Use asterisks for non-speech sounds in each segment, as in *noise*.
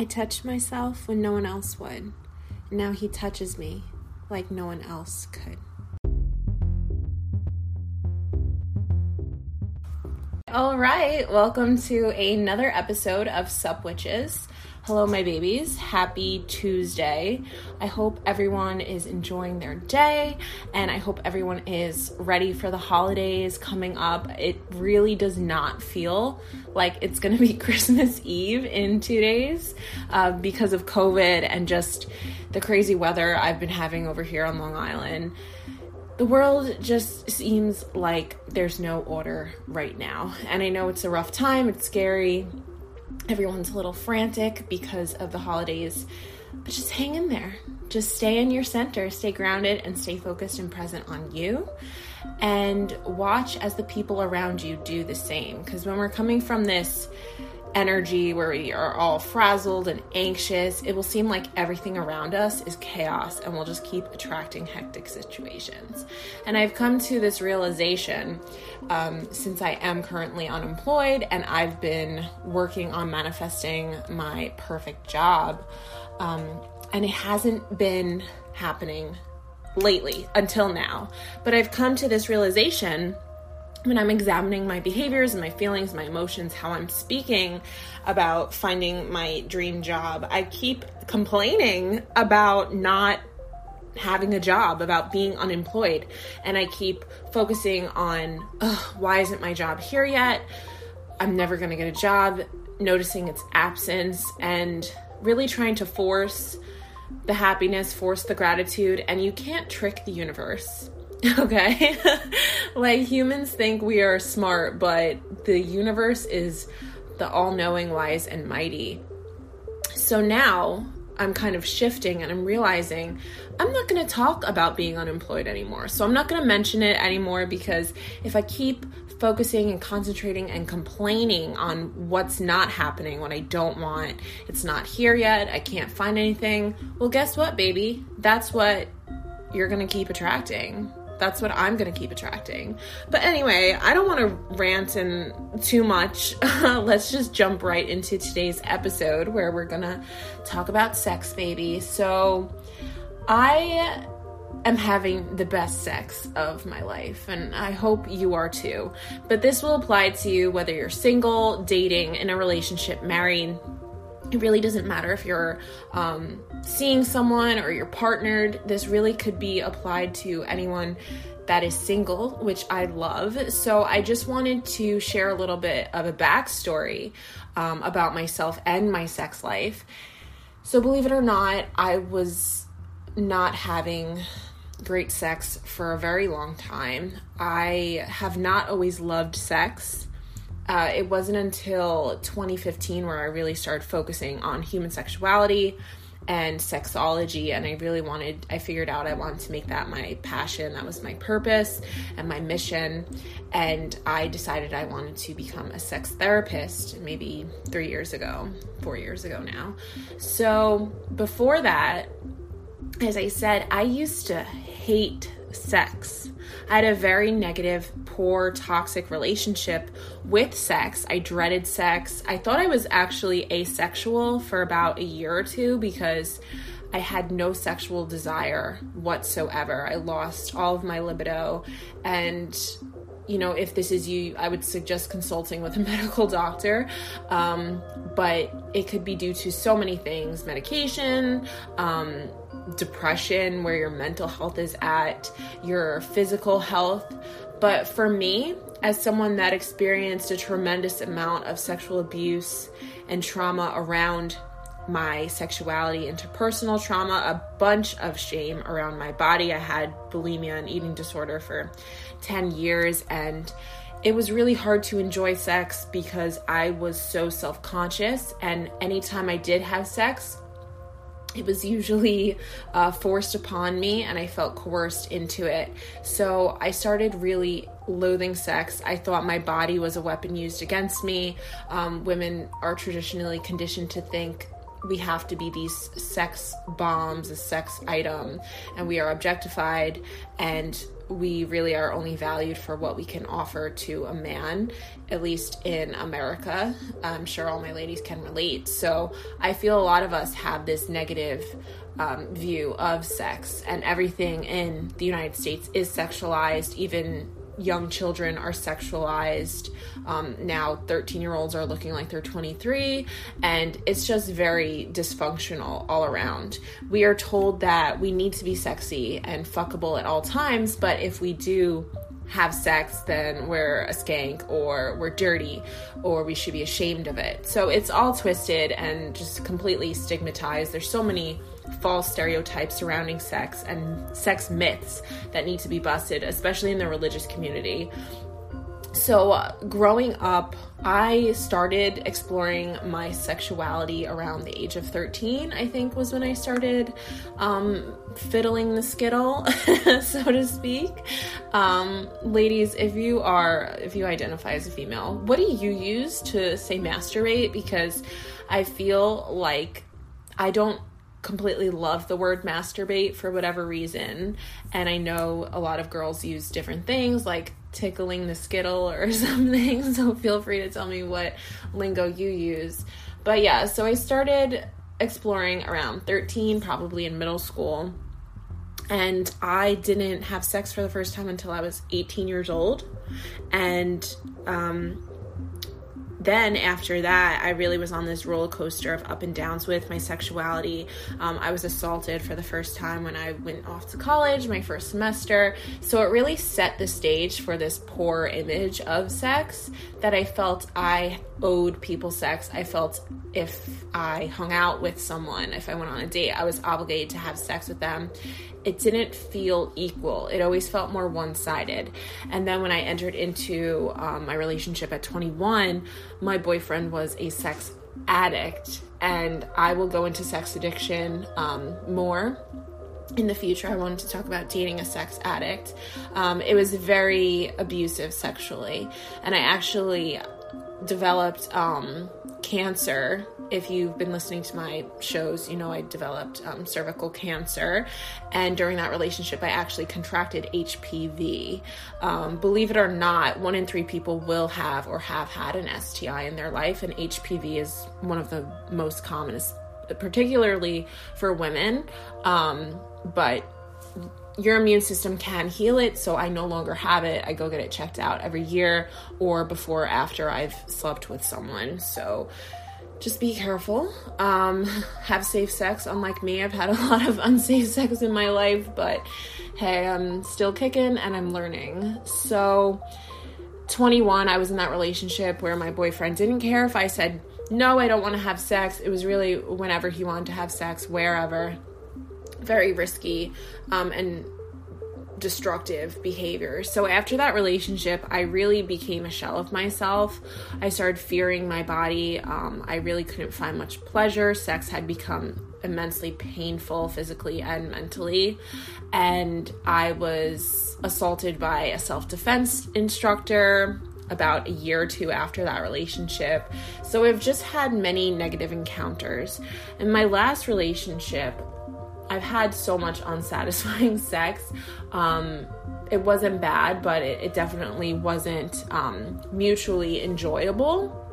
I touched myself when no one else would. Now he touches me like no one else could. All right, welcome to another episode of Sup Witches. Hello, my babies. Happy Tuesday. I hope everyone is enjoying their day and I hope everyone is ready for the holidays coming up. It really does not feel like it's going to be *laughs* Christmas Eve in two days uh, because of COVID and just the crazy weather I've been having over here on Long Island the world just seems like there's no order right now. And I know it's a rough time, it's scary, everyone's a little frantic because of the holidays, but just hang in there. Just stay in your center, stay grounded, and stay focused and present on you. And watch as the people around you do the same. Because when we're coming from this energy where we are all frazzled and anxious, it will seem like everything around us is chaos and we'll just keep attracting hectic situations. And I've come to this realization um, since I am currently unemployed and I've been working on manifesting my perfect job. Um, and it hasn't been happening lately until now. But I've come to this realization when I'm examining my behaviors and my feelings, my emotions, how I'm speaking about finding my dream job, I keep complaining about not having a job, about being unemployed. And I keep focusing on, why isn't my job here yet? I'm never going to get a job, noticing its absence, and really trying to force the happiness, force the gratitude. And you can't trick the universe *laughs* Okay. *laughs* like humans think we are smart, but the universe is the all knowing, wise, and mighty. So now I'm kind of shifting and I'm realizing I'm not going to talk about being unemployed anymore. So I'm not going to mention it anymore because if I keep focusing and concentrating and complaining on what's not happening, what I don't want, it's not here yet, I can't find anything, well, guess what, baby? That's what you're going to keep attracting that's what I'm going to keep attracting. But anyway, I don't want to rant and too much. *laughs* Uh, let's just jump right into today's episode where we're going to talk about sex, baby. So, I am having the best sex of my life, and I hope you are too. But this will apply to you whether you're single, dating, in a relationship, married, it really doesn't matter if you're um, seeing someone or you're partnered. This really could be applied to anyone that is single, which I love. So I just wanted to share a little bit of a backstory um, about myself and my sex life. So, believe it or not, I was not having great sex for a very long time. I have not always loved sex uh, it wasn't until 2015 where I really started focusing on human sexuality and sexology and i really wanted i figured out i wanted to make that my passion that was my purpose and my mission and i decided i wanted to become a sex therapist maybe three years ago four years ago now. So before that as i said i used to hate sex I had a very negative, poor, toxic relationship with sex. I dreaded sex. I thought I was actually asexual for about a year or two because I had no sexual desire whatsoever. I lost all of my libido. And, you know, if this is you, I would suggest consulting with a *laughs* medical doctor. Um, but it could be due to so many things medication, um, depression, where your mental health is at, your physical health. But for me, as someone that experienced a tremendous amount of sexual abuse and trauma around my sexuality, interpersonal trauma, a bunch of shame around my body. I had bulimia and eating disorder for 10 years, and it was really hard to enjoy sex because I was so self conscious. And anytime I did have sex, it was usually uh, forced upon me and I felt coerced into it. So I started really loathing sex. I thought my body was a weapon used against me. Um, women are traditionally conditioned to think we have to be these sex bombs, a sex item, and we are objectified. And we really are only valued for what we can offer to a man, at least in America. I'm sure all my ladies can relate. So I feel a lot of us have this negative um, view of sex, and everything in the United States is sexualized, even young children are sexualized. Um, now, 13 year olds are looking like they're 23, and it's just very dysfunctional all around. We are told that we need to be sexy and fuckable at all times, but if we do have sex, then we're a skank or we're dirty or we should be ashamed of it. So it's all twisted and just completely stigmatized. There's so many false stereotypes surrounding sex and sex myths that need to be busted, especially in the religious community. So, uh, growing up, I started exploring my sexuality around the age of 13, I think was when I started um, fiddling the skittle, *laughs* so to speak. Um, ladies, if you are, if you identify as a female, what do you use to say masturbate? Because I feel like I don't completely love the word masturbate for whatever reason. And I know a lot of girls use different things like tickling the skittle or *laughs* something. So feel free to tell me what lingo you use. But yeah, so I started exploring around 13, probably in middle school. And I didn't have sex for the first time until I was 18 years old. And um, then after that, I really was on this roller coaster of up and downs with my sexuality. Um, I was assaulted for the first time when I went off to college, my first semester. So it really set the stage for this poor image of sex that I felt I owed people sex. I felt if I hung out with someone, if I went on a date, I was obligated to have sex with them it didn't feel equal. It always felt more one sided. And then when I entered into um, my relationship at 21, my boyfriend was a sex addict. And I will go into sex addiction um, more in the future. I wanted to talk about dating a sex addict. Um, it was very abusive sexually. And I actually developed um, cancer if you've been listening to my shows, you know I developed um, cervical cancer. And during that relationship, I actually contracted HPV. Um, believe it or not, one in three people will have or have had an STI in their life, and HPV is one of the most common, particularly for women. Um, but your immune system can heal it, so I no longer have it. I go get it checked out every year or before or after I've slept with someone. So just be careful. Um, *laughs* have safe sex. Unlike me, I've had a *laughs* lot of unsafe sex in my life, but hey, I'm still kicking and I'm learning. So, 21, I was in that relationship where my boyfriend didn't care if I said, no, I don't want to have sex. It was really whenever he wanted to have sex, wherever. Very risky. Um, and destructive behavior. So after that relationship, I really became a shell of myself. I started fearing my body. Um, I really couldn't find much pleasure. Sex had become immensely painful physically and mentally. And I was assaulted by a self defense instructor about a year or two after that relationship. So I've just had many negative encounters. In my last relationship, I've had so much unsatisfying *laughs* sex. Um, it wasn't bad, but it, it definitely wasn't um, mutually enjoyable.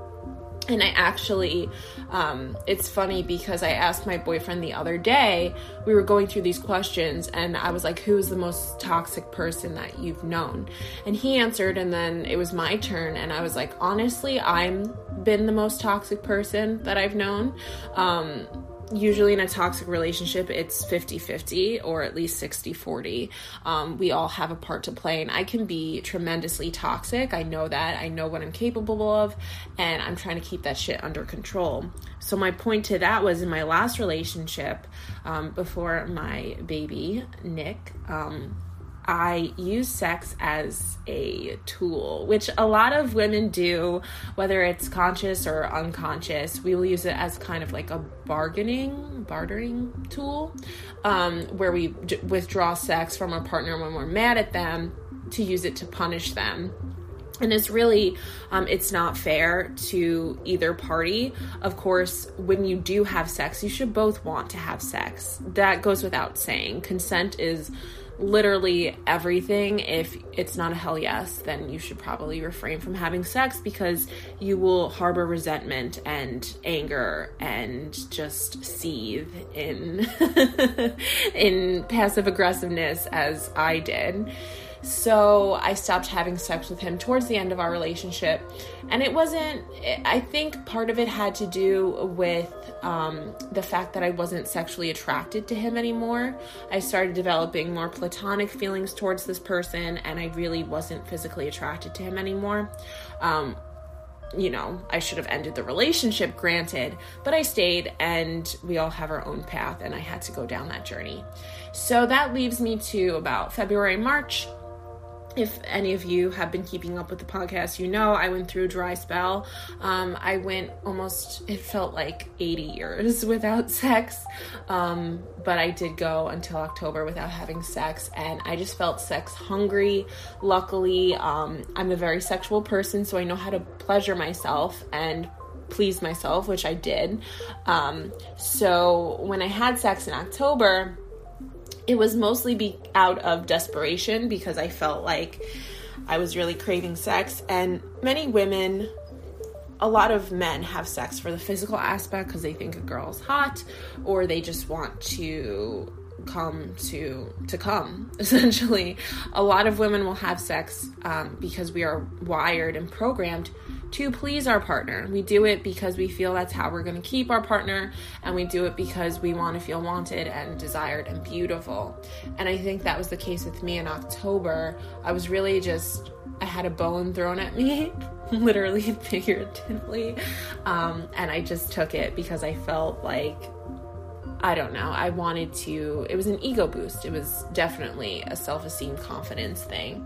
And I actually, um, it's funny because I asked my boyfriend the other day, we were going through these questions, and I was like, Who's the most toxic person that you've known? And he answered, and then it was my turn, and I was like, Honestly, I'm been the most toxic person that I've known. Um, usually in a toxic relationship it's 50-50 or at least 60-40 um, we all have a part to play and i can be tremendously toxic. I know that. I know what i'm capable of and i'm trying to keep that shit under control. So my point to that was in my last relationship um, before my baby nick um, I use sex as a tool, which a lot of women do, whether it's conscious or unconscious. We will use it as kind of like a bargaining, bartering tool, um, where we d- withdraw sex from our partner when we're mad at them to use it to punish them. and it's really um, it's not fair to either party of course when you do have sex you should both want to have sex that goes without saying consent is literally everything. If it's not a hell yes then you should probably refrain from having sex because you will harbor resentment and anger and just seethe in *laughs* in passive aggressiveness as i did so I stopped having sex with him towards the end of our relationship. And it wasn't, I think part of it had to do with um, the fact that I wasn't sexually attracted to him anymore. I started developing more platonic feelings towards this person, and I really wasn't physically attracted to him anymore. Um, you know, I should have ended the relationship, granted, but I stayed and we all have our own path, and I had to go down that journey. So that leaves me to about February, March if any of you have been keeping up with the podcast, you know I went through a dry spell. Um, I went almost, it felt like 80 years *laughs* without sex. Um, but I did go until October without having sex, and I just felt sex hungry. Luckily, um, I'm a very sexual person, so I know how to pleasure myself and please myself, which I did. Um, so when I had sex in October, it was mostly be out of desperation because I felt like I was really craving sex. And many women, a lot of men have sex for the physical aspect because they think a girl's hot or they just want to come to to come *laughs* essentially a lot of women will have sex um, because we are wired and programmed to please our partner. We do it because we feel that's how we're going to keep our partner, and we do it because we want to feel wanted and desired and beautiful. And I think that was the case with me in October. I was really just, I had a bone thrown at me, *laughs* literally *laughs* figuratively, um, and I just took it because I felt like I don't know. I wanted to, it was an ego boost. It was definitely a self esteem confidence thing.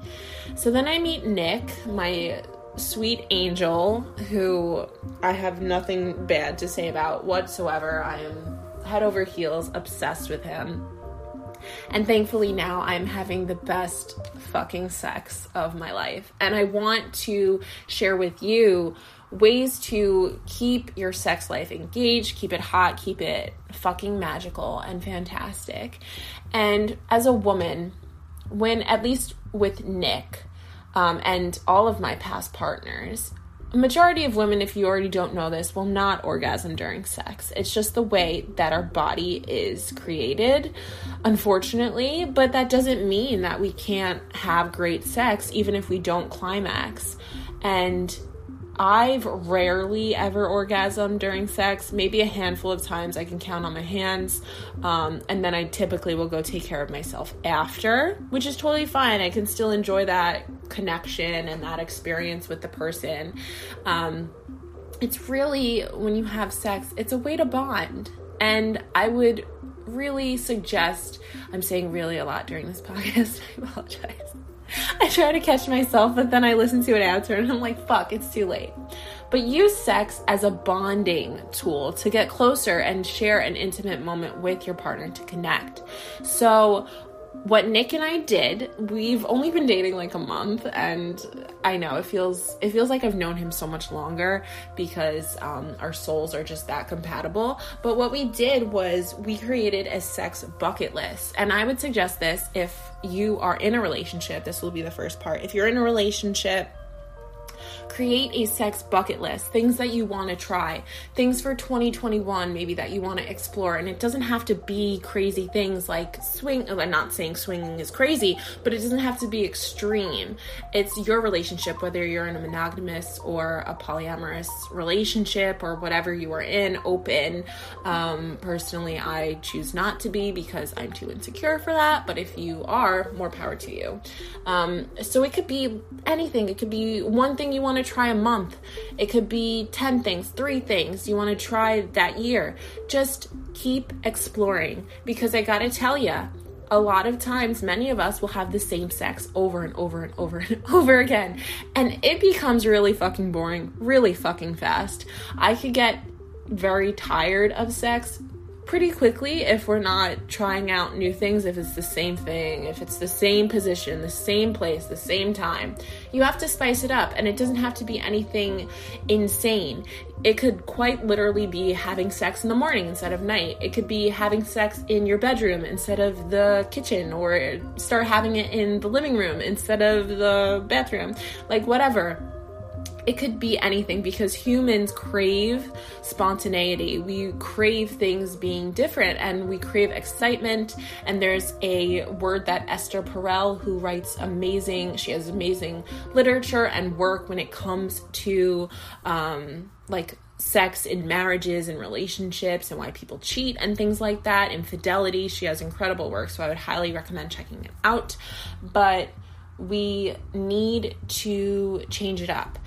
So then I meet Nick, my sweet angel who I have nothing bad to say about whatsoever. I am head over heels obsessed with him. And thankfully now I'm having the best fucking sex of my life. And I want to share with you ways to keep your sex life engaged, keep it hot, keep it fucking magical and fantastic. And as a woman, when at least with Nick, um, and all of my past partners. A majority of women, if you already don't know this, will not orgasm during sex. It's just the way that our body is created, unfortunately. But that doesn't mean that we can't have great sex even if we don't climax. And I've rarely ever orgasmed during sex, maybe a handful of times I can count on my hands. Um, and then I typically will go take care of myself after, which is totally fine. I can still enjoy that connection and that experience with the person. Um, it's really, when you have sex, it's a way to bond. And I would really suggest, I'm saying really a lot during this *laughs* podcast, I apologize. I try to catch myself, but then I listen to it after and I'm like, fuck, it's too late. But use sex as a bonding tool to get closer and share an intimate moment with your partner to connect. So, what Nick and I did, we've only been dating like a month, and I know it feels it feels like I've known him so much longer because um, our souls are just that compatible. But what we did was we created a sex bucket list, and I would suggest this if you are in a relationship. This will be the first part. If you're in a relationship create a sex bucket list, things that you want to try, things for 2021 maybe that you want to explore. And it doesn't have to be crazy things like swing. I'm not saying swinging is crazy, but it doesn't have to be extreme. It's your relationship, whether you're in a monogamous or a polyamorous relationship or whatever you are in, open. Um, personally, I choose not to be because I'm too insecure for that. But if you are, more power to you. Um, so it could be anything. It could be one thing you want to try a month. It could be 10 things, three things you want to try that year. Just keep exploring because I got to tell you, a lot of times many of us will have the same sex over and over and over and *laughs* over again and it becomes really fucking boring really fucking fast i could get very tired of sex pretty quickly if we're not trying out new things, if it's the same thing, if it's the same position, the same place, the same time. You have to spice it up, and it doesn't have to be anything insane. It could quite literally be having sex in the morning instead of night. It could be having sex in your bedroom instead of the kitchen, or start having it in the living room instead of the bathroom. Like, whatever it could be anything because humans crave spontaneity. We crave things being different and we crave excitement. And there's a word that Esther Perel, who writes amazing, she has amazing literature and work when it comes to um, like sex in marriages and relationships and why people cheat and things like that, infidelity. She has incredible work, so I would highly recommend checking it out. But we need to change it up.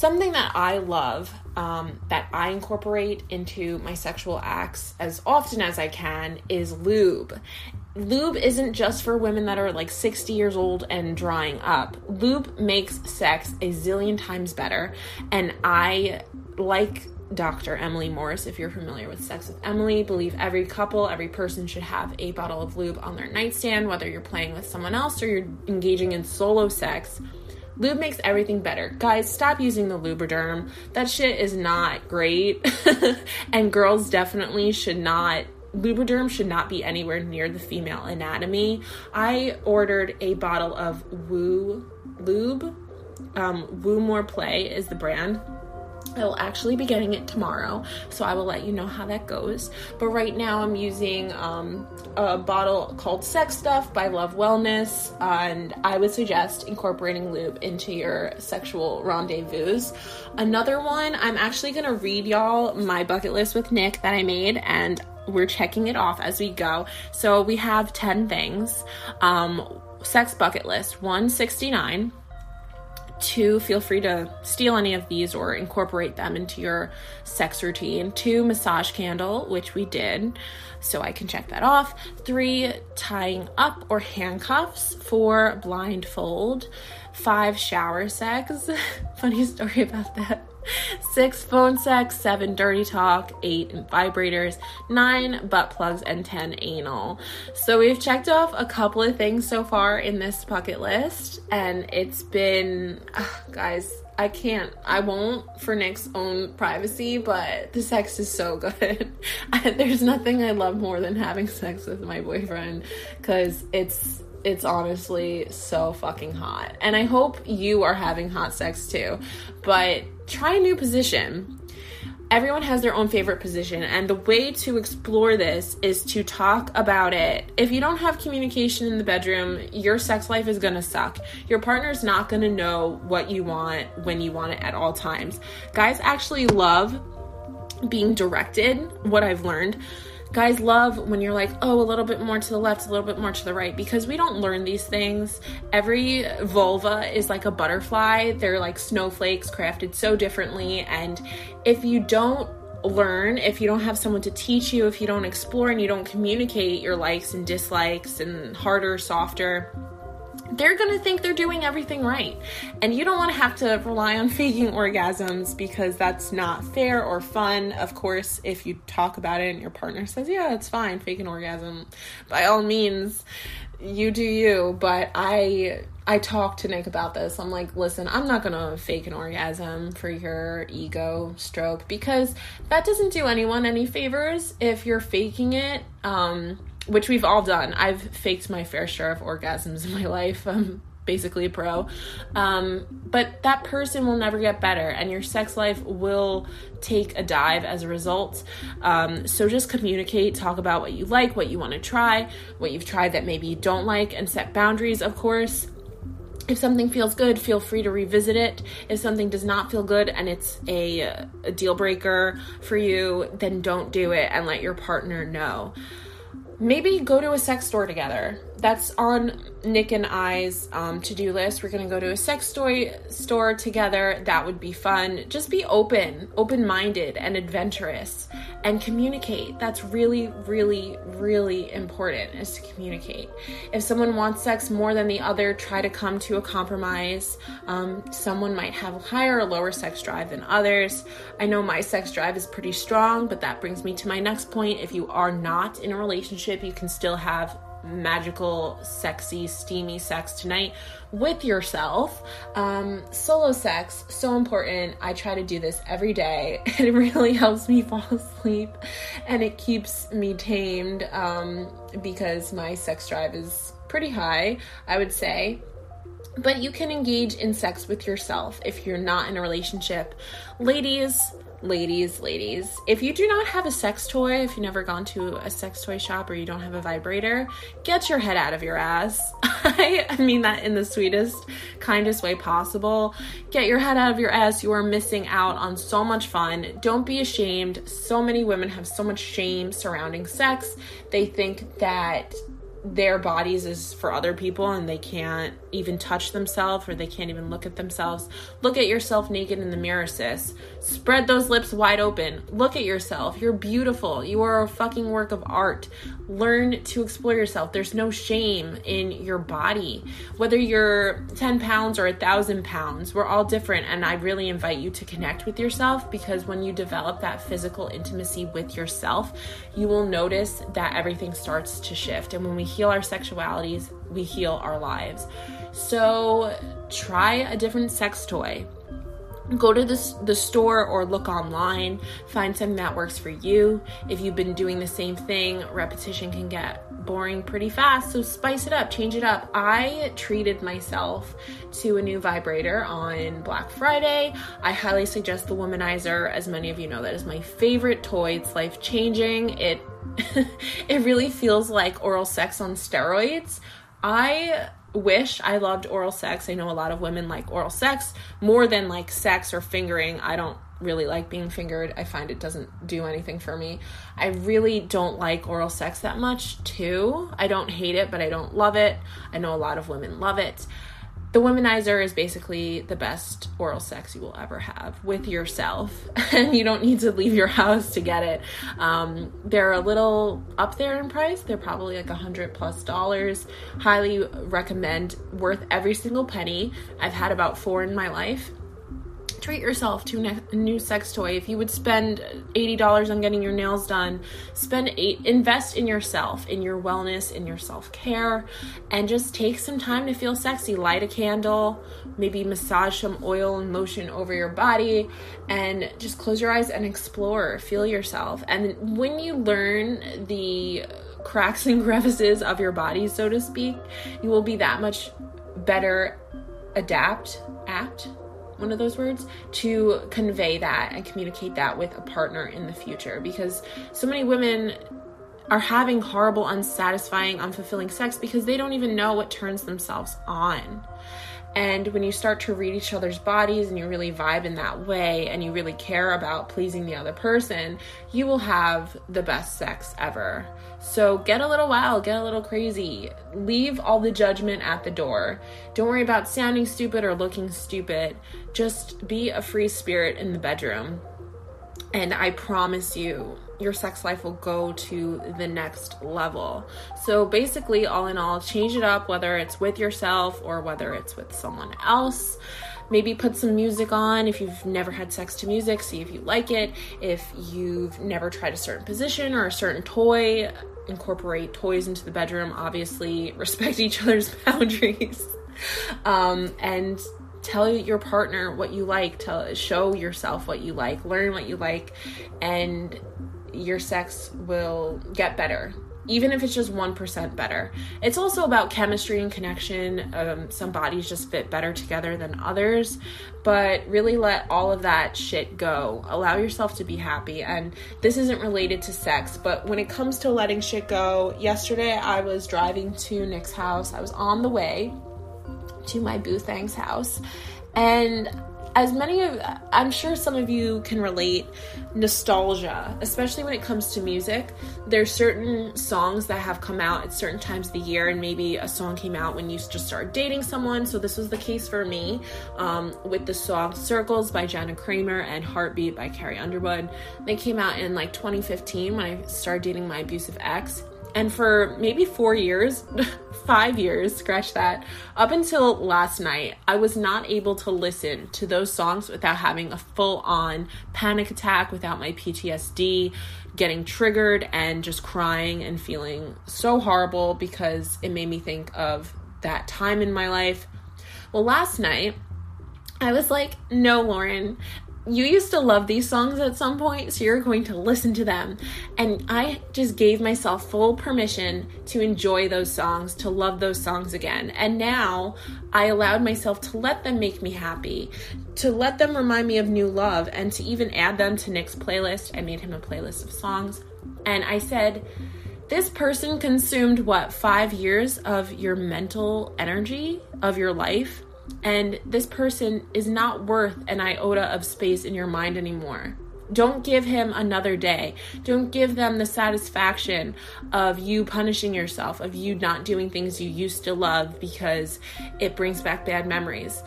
Something that I love um, that I incorporate into my sexual acts as often as I can is lube. Lube isn't just for women that are like 60 years old and drying up. Lube makes sex a zillion times better. And I like Dr. Emily Morse, if you're familiar with Sex with Emily, believe every couple, every person should have a bottle of lube on their nightstand, whether you're playing with someone else or you're engaging in solo sex. Lube makes everything better. Guys, stop using the Lubriderm. That shit is not great. *laughs* and girls definitely should not Lubriderm should not be anywhere near the female anatomy. I ordered a bottle of Woo Lube. Um, Woo More Play is the brand. I will actually be getting it tomorrow, so I will let you know how that goes. But right now, I'm using um, a bottle called Sex Stuff by Love Wellness, and I would suggest incorporating lube into your sexual rendezvous. Another one, I'm actually gonna read y'all my bucket list with Nick that I made, and we're checking it off as we go. So we have 10 things. Um, sex bucket list 169 Two, feel free to steal any of these or incorporate them into your sex routine. Two, massage candle, which we did, so I can check that off. Three, tying up or handcuffs. Four, blindfold. Five, shower sex. *laughs* Funny story about that. Six, phone sex. Seven, dirty talk. Eight, vibrators. Nine, butt plugs. And 10, anal. So we've checked off a couple of things so far in this bucket list, and it's been, uh, guys, I can't, I won't for Nick's own privacy, but the sex is so *laughs* good. There's nothing I love more than having sex with my boyfriend because it's it's honestly so fucking hot. And I hope you are having hot sex too. But try a new position. Everyone has their own favorite position, and the way to explore this is to talk about it. If you don't have communication in the bedroom, your sex life is gonna suck. Your partner's not gonna know what you want when you want it at all times. Guys actually love being directed, what I've learned guys love when you're like, oh, a little bit more to the left, a little bit more to the right, because we don't learn these things. Every vulva is like a butterfly, they're like snowflakes crafted so differently. And if you don't learn, if you don't have someone to teach you, if you don't explore and you don't communicate your likes and dislikes and harder, softer, they're to think they're doing everything right. And you don't want to have to rely on *laughs* faking orgasms because that's not fair or fun. Of course, if you talk about it and your partner says, yeah, it's fine, fake an orgasm, by all means, you do you. But I. I talked to Nick about this. I'm like, listen, I'm not gonna fake an orgasm for your ego stroke because that doesn't do anyone any favors if you're faking it. Um, which we've all done. I've faked my fair share of orgasms in my *laughs* life. I'm basically a pro. Um, but that person will never get better, and your sex life will take a dive as a result. Um, so just communicate, talk about what you like, what you want to try, what you've tried that maybe you don't like, and set boundaries, of course. If something feels good, feel free to revisit it. If something does not feel good and it's a, a deal breaker for you, then don't do it and let your partner know maybe go to a sex store together. That's on Nick and I's um, to do list. We're gonna go to a sex toy store together. That would be fun. Just be open, open minded, and adventurous, and communicate. That's really, really, really important is to communicate. If someone wants sex more than the other, try to come to a compromise. Um, someone might have a higher or lower sex drive than others. I know my sex drive is pretty strong, but that brings me to my next point. If you are not in a relationship, you can still have magical, sexy, steamy sex tonight with yourself. Um, solo sex, so important. I try to do this every day. *laughs* It really helps me fall asleep and it keeps me tamed um, because my sex drive is pretty high, I would say. But you can engage in sex with yourself if you're not in a relationship. Ladies, ladies, ladies, if you do not have a sex toy, if you've never gone to a sex toy shop or you don't have a vibrator, get your head out of your ass. *laughs* I mean that in the sweetest, kindest way possible. Get your head out of your ass. You are missing out on so much fun. Don't be ashamed. So many women have so much shame surrounding sex. They think that their bodies is for other people and they can't even touch themselves or they can't even look at themselves. Look at yourself naked in the mirror, sis. Spread those lips wide open. Look at yourself. You're beautiful. You are a fucking work of art. Learn to explore yourself. There's no shame in your body. Whether you're 10 pounds or a thousand pounds, we're all different. And I really invite you to connect with yourself because when you develop that physical intimacy with yourself, you will notice that everything starts to shift. And when we heal our sexualities, we heal our lives. So try a different sex toy. Go to the, the store or look online, find something that works for you. If you've been doing the same thing, repetition can get boring pretty fast. So spice it up, change it up. I treated myself to a new vibrator on Black Friday. I highly suggest the Womanizer. As many of you know, that is my favorite toy. It's life changing. It *laughs* it really feels like oral sex on steroids. I wish I loved oral sex. I know a lot of women like oral sex more than like sex or fingering. I don't really like being fingered. I find it doesn't do anything for me. I really don't like oral sex that much, too. I don't hate it, but I don't love it. I know a lot of women love it the womanizer is basically the best oral sex you will ever have with yourself *laughs* and you don't need to leave your house to get it. Um, they're a little up there in price. They're probably like a hundred plus dollars. Highly recommend worth every single penny. I've had about four in my life treat yourself to a new sex toy. If you would spend $80 on getting your nails done, spend eight invest in yourself, in your wellness, in your self-care, and just take some time to feel sexy. Light a candle, maybe massage some oil and lotion over your body, and just close your eyes and explore, feel yourself. And when you learn the cracks and crevices of your body, so to speak, you will be that much better adapt apt one of those words to convey that and communicate that with a partner in the future because so many women are having horrible, unsatisfying, unfulfilling sex because they don't even know what turns themselves on. And when you start to read each other's bodies and you really vibe in that way and you really care about pleasing the other person, you will have the best sex ever. So get a little wild, get a little crazy. Leave all the judgment at the door. Don't worry about sounding stupid or looking stupid. Just be a free spirit in the bedroom. And I promise you, your sex life will go to the next level. So basically, all in all, change it up whether it's with yourself or whether it's with someone else. Maybe put some music on if you've never had sex to music, see if you like it. If you've never tried a certain position or a certain toy, incorporate toys into the bedroom. Obviously, *laughs* respect each other's *laughs* boundaries. Um, and tell your partner what you like tell show yourself what you like learn what you like and your sex will get better even if it's just 1% better. It's also about chemistry and connection. Um, some bodies just fit better together than others, but really let all of that shit go. Allow yourself to be happy. And this isn't related to sex, but when it comes to letting shit go, yesterday I was driving to Nick's house. I was on the way to my boo thang's house, and as many of I'm sure some of you can relate nostalgia, especially when it comes to music. There's certain songs that have come out at certain times of the year, and maybe a song came out when you just started dating someone. So this was the case for me um, with the song "Circles" by Jana Kramer and "Heartbeat" by Carrie Underwood. They came out in like 2015 when I started dating my abusive ex, and for maybe four years, *laughs* five years, scratch that, up until last night, I was not able to listen to those songs without having a full on panic attack, without my PTSD getting triggered and just crying and feeling so horrible because it made me think of that time in my life. Well, last night, I was like, no, Lauren, you used to love these songs at some point, so you're going to listen to them. And I just gave myself full permission to enjoy those songs, to love those songs again. And now I allowed myself to let them make me happy, to let them remind me of new love, and to even add them to Nick's playlist. I made him a playlist of songs. And I said, this person consumed what, five years of your mental energy, of your life? And this person is not worth an iota of space in your mind anymore. Don't give him another day. Don't give them the satisfaction of you punishing yourself, of you not doing things you used to love because it brings back bad memories.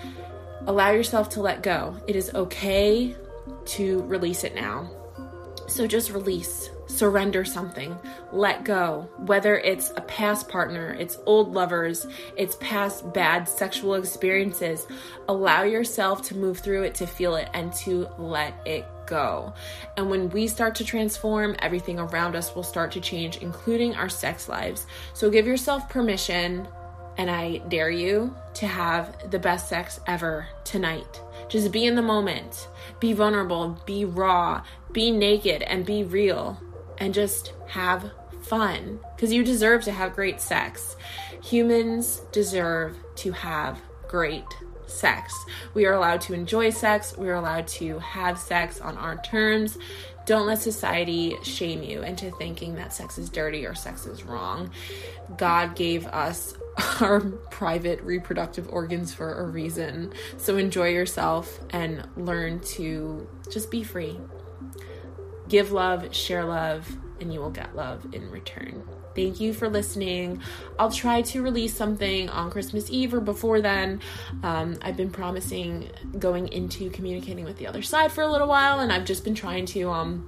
Allow yourself to let go. It is okay to release it now. So just release surrender something, let go. Whether it's a past partner, it's old lovers, it's past bad sexual experiences, allow yourself to move through it, to feel it, and to let it go. And when we start to transform, everything around us will start to change, including our sex lives. So give yourself permission, and I dare you to have the best sex ever tonight. Just be in the moment, be vulnerable, be raw, be naked, and be real and just have fun because you deserve to have great sex. Humans deserve to have great sex. We are allowed to enjoy sex, we are allowed to have sex on our terms. Don't let society shame you into thinking that sex is dirty or sex is wrong. God gave us *laughs* our private reproductive organs for a reason. So enjoy yourself and learn to just be free give love, share love, and you will get love in return. Thank you for listening. I'll try to release something on Christmas Eve or before then. Um, I've been promising going into communicating with the other side for a little while, and I've just been trying to um,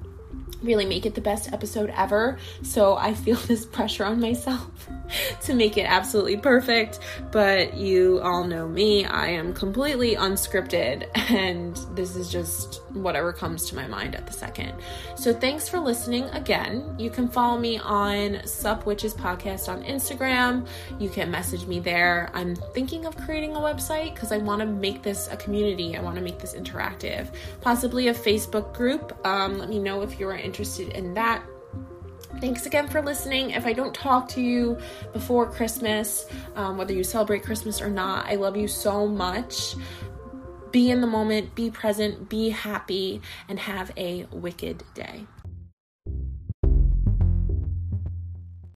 really make it the best episode ever. So I feel *laughs* this pressure on myself *laughs* to make it absolutely perfect. But you all know me, I am completely unscripted, *laughs* and this is just whatever comes to my mind at the second. So thanks for listening again. You can follow me on Sup Witches Podcast on Instagram. You can message me there. I'm thinking of creating a website because I want to make this a community. I want to make this interactive, possibly a Facebook group. Um, let me know if you're interested in that. Thanks again for listening. If I don't talk to you before Christmas, um, whether you celebrate Christmas or not, I love you so much. Be in the moment, be present, be happy, and have a wicked day.